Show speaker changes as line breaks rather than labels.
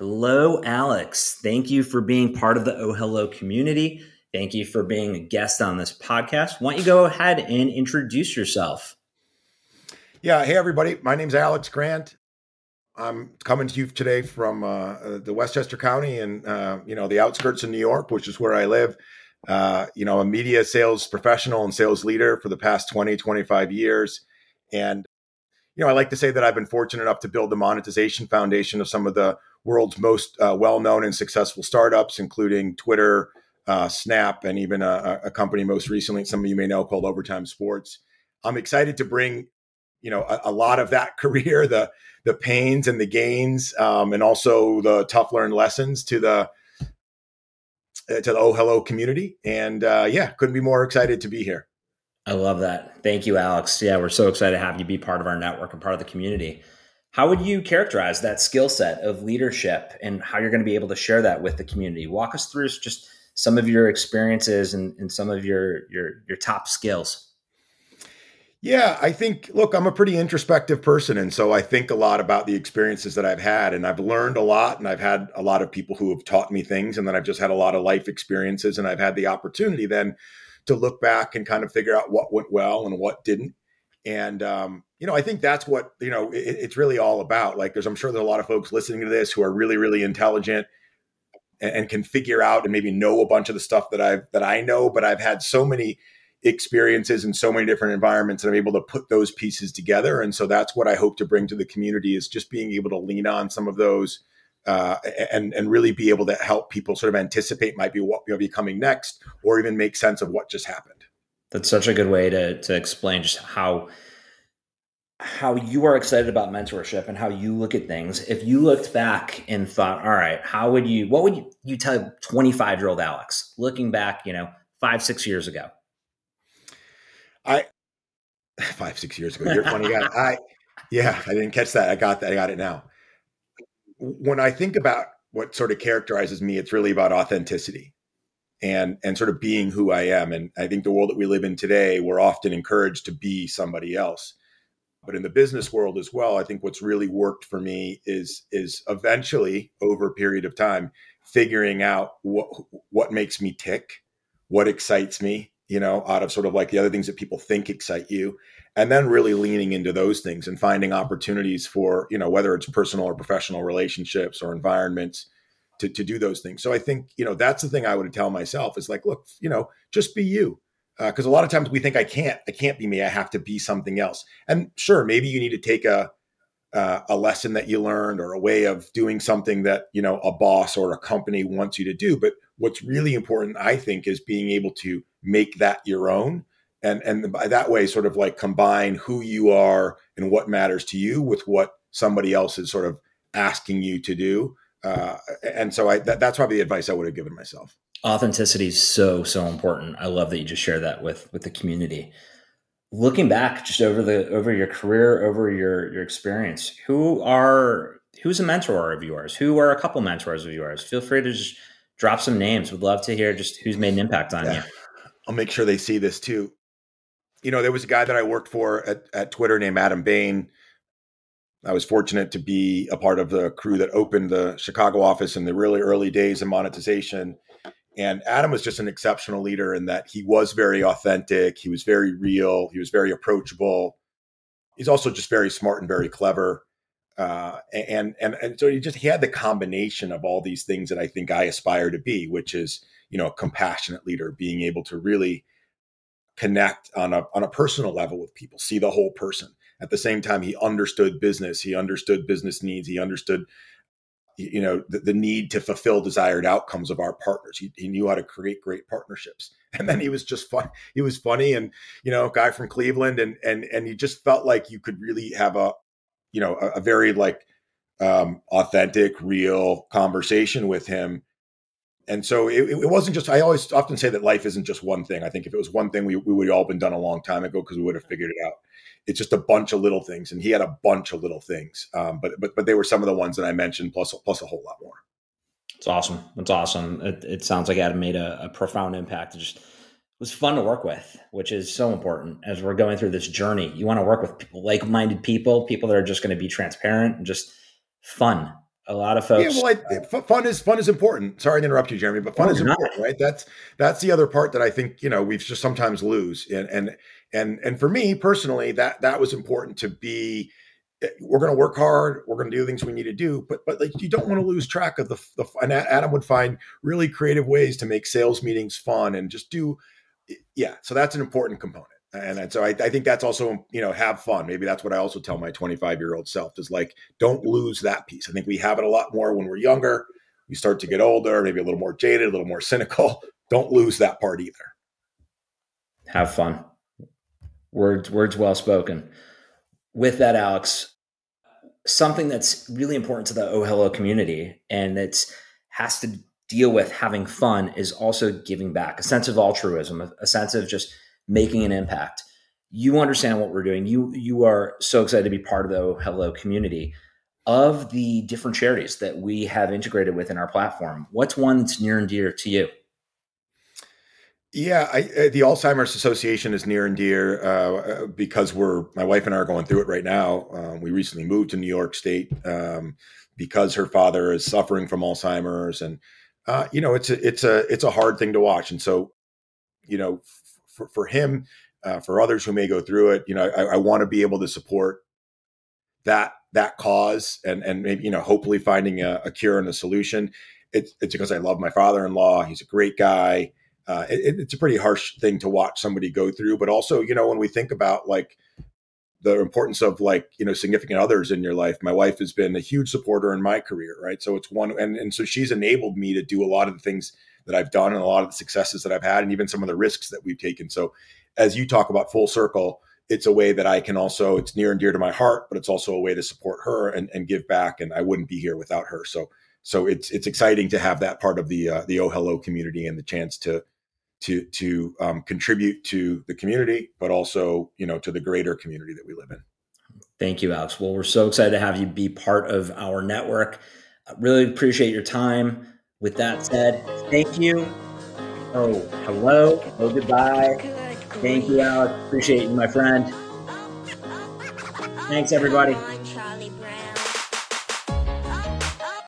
Hello, Alex. Thank you for being part of the Oh Hello community. Thank you for being a guest on this podcast. Why don't you go ahead and introduce yourself?
Yeah. Hey, everybody. My name's Alex Grant. I'm coming to you today from uh, the Westchester County and uh, you know the outskirts of New York, which is where I live. Uh, you know, a media sales professional and sales leader for the past 20, 25 years. And, you know, I like to say that I've been fortunate enough to build the monetization foundation of some of the world's most uh, well known and successful startups, including Twitter, uh, Snap, and even a, a, company most recently, some of you may know, called Overtime Sports. I'm excited to bring, you know, a, a lot of that career, the the pains and the gains, um, and also the tough learned lessons to the uh, to the Oh Hello community. And uh, yeah, couldn't be more excited to be here.
I love that. Thank you, Alex. Yeah, we're so excited to have you be part of our network and part of the community. How would you characterize that skill set of leadership and how you're going to be able to share that with the community? Walk us through just some of your experiences and, and some of your, your your top skills.
Yeah, I think, look, I'm a pretty introspective person. And so I think a lot about the experiences that I've had. And I've learned a lot. And I've had a lot of people who have taught me things. And then I've just had a lot of life experiences. And I've had the opportunity then to look back and kind of figure out what went well and what didn't. And, um, you know, I think that's what, you know, it, it's really all about. Like, there's, I'm sure there's a lot of folks listening to this who are really, really intelligent and, and can figure out and maybe know a bunch of the stuff that I've, that I know, but I've had so many experiences in so many different environments and I'm able to put those pieces together. And so that's what I hope to bring to the community is just being able to lean on some of those uh, and and really be able to help people sort of anticipate might be what will be coming next or even make sense of what just happened.
That's such a good way to to explain just how how you are excited about mentorship and how you look at things. If you looked back and thought, all right, how would you what would you, you tell 25 year old Alex looking back, you know, five, six years ago?
I five six years ago. You're funny guy. I yeah, I didn't catch that. I got that. I got it now. When I think about what sort of characterizes me, it's really about authenticity and and sort of being who I am. And I think the world that we live in today, we're often encouraged to be somebody else. But in the business world as well, I think what's really worked for me is is eventually over a period of time figuring out what what makes me tick, what excites me, you know, out of sort of like the other things that people think excite you. And then really leaning into those things and finding opportunities for, you know, whether it's personal or professional relationships or environments to, to do those things. So I think, you know, that's the thing I would tell myself is like, look, you know, just be you. Because uh, a lot of times we think I can't, I can't be me. I have to be something else. And sure, maybe you need to take a, uh, a lesson that you learned or a way of doing something that you know a boss or a company wants you to do but what's really important i think is being able to make that your own and and by that way sort of like combine who you are and what matters to you with what somebody else is sort of asking you to do. Uh, and so I, that, that's probably the advice i would have given myself.
Authenticity is so so important. I love that you just share that with with the community. Looking back just over the over your career over your your experience who are who's a mentor of yours? Who are a couple mentors of yours? Feel free to just drop some names would love to hear just who's made an impact on yeah. you
I'll make sure they see this too. You know, there was a guy that I worked for at, at Twitter named Adam Bain. I was fortunate to be a part of the crew that opened the Chicago office in the really early days of monetization. And Adam was just an exceptional leader in that he was very authentic, he was very real, he was very approachable. He's also just very smart and very clever. Uh, and and and so he just he had the combination of all these things that I think I aspire to be, which is you know a compassionate leader being able to really connect on a on a personal level with people see the whole person. At the same time he understood business he understood business needs he understood you know the, the need to fulfill desired outcomes of our partners. He, he, knew how to create great partnerships. And then he was just fun he was funny and you know guy from cleveland and and and he just felt like you could really have a you know a, a very like um authentic real conversation with him. And so it, it, wasn't just i always often say that life isn't just one thing. I think if it was one thing we, we would have all been done a long time ago because we would have figured it out. It's just a bunch of little things and he had a bunch of little things um, but but but they were some of the ones that i mentioned plus plus a whole lot more.
It's awesome. It's awesome. It, it sounds like adam made a, a profound impact just was fun to work with which is so important as we're going through this journey you want to work with people, like-minded people people that are just going to be transparent and just fun a lot of folks.
Yeah, well, I, fun is fun is important. Sorry to interrupt you, Jeremy, but fun oh, is important, not. right? That's that's the other part that I think you know we just sometimes lose. And and and and for me personally, that that was important to be. Eh, we're going to work hard. We're going to do things we need to do, but but like you don't want to lose track of the the. And Adam would find really creative ways to make sales meetings fun and just do. Yeah, so that's an important component and, and so I, I, think that's also you know have fun. Maybe that's what i also tell my 25 year old self is like don't lose that piece. I think we have it a lot more when we're younger. We start to get older maybe a little more jaded a little more cynical. Don't lose that part either.
Have fun. Words words well spoken. With that alex something that's really important to the oh hello community and it's has to deal with having fun is also giving back a sense of altruism a, sense of just making an impact. You understand what we're doing. You you are so excited to be part of the Hello community. Of the different charities that we have integrated within our platform, what's one that's near and dear to you?
Yeah, I, uh, the Alzheimer's Association is near and dear uh, because we're my wife and I are going through it right now. Um, we recently moved to New York State um, because her father is suffering from Alzheimer's, and uh, you know it's a it's a it's a hard thing to watch. And so, you know, for, for him, uh, for others who may go through it, you know, I, I want to be able to support that that cause and and maybe you know hopefully finding a, a cure and a solution. It's it's because I love my father-in-law. He's a great guy. Uh, it, it's a pretty harsh thing to watch somebody go through, but also you know when we think about like the importance of like you know significant others in your life my wife has been a huge supporter in my career right so it's one and, and so she's enabled me to do a lot of the things that I've done and a lot of the successes that I've had, and even some of the risks that we've taken. So, as you talk about full circle, it's a way that I can also, it's near and dear to my heart, but it's also a way to support her and, and give back. And I wouldn't be here without her. So, so it's it's exciting to have that part of the uh, the Oh Hello community and the chance to to to um, contribute to the community, but also you know to the greater community that we live in.
Thank you, Alex. Well, we're so excited to have you be part of our network. I really appreciate your time. With that said, thank you. Oh, hello. Oh, goodbye. Thank you, Alex. Appreciate you, my friend. Thanks, everybody.